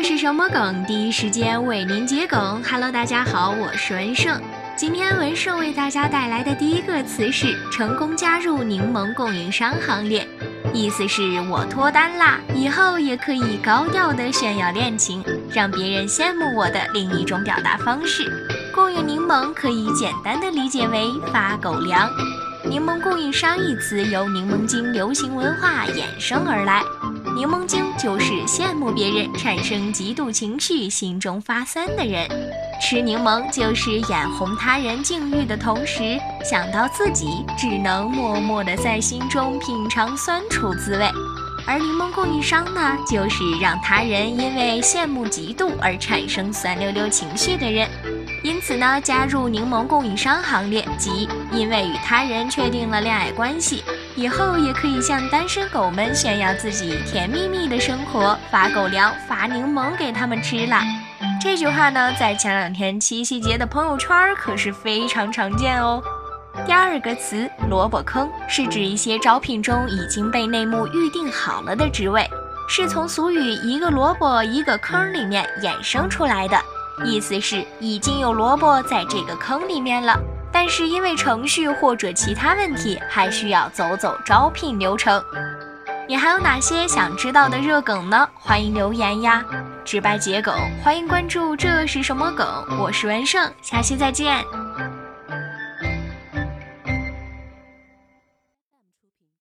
这是什么梗？第一时间为您解梗。Hello，大家好，我是文胜。今天文胜为大家带来的第一个词是“成功加入柠檬供应商行列”，意思是我脱单啦，以后也可以高调的炫耀恋情，让别人羡慕我的另一种表达方式。供应柠檬可以简单的理解为发狗粮。柠檬供应商一词由柠檬精流行文化衍生而来。柠檬精就是羡慕别人，产生嫉妒情绪，心中发酸的人。吃柠檬就是眼红他人境遇的同时，想到自己，只能默默的在心中品尝酸楚滋味。而柠檬供应商呢，就是让他人因为羡慕嫉妒而产生酸溜溜情绪的人。因此呢，加入柠檬供应商行列，即因为与他人确定了恋爱关系。以后也可以向单身狗们炫耀自己甜蜜蜜的生活，发狗粮、发柠檬给他们吃啦。这句话呢，在前两天七夕节的朋友圈可是非常常见哦。第二个词“萝卜坑”是指一些招聘中已经被内幕预定好了的职位，是从俗语“一个萝卜一个坑”里面衍生出来的，意思是已经有萝卜在这个坑里面了。但是因为程序或者其他问题，还需要走走招聘流程。你还有哪些想知道的热梗呢？欢迎留言呀！直白桔梗，欢迎关注。这是什么梗？我是文胜，下期再见。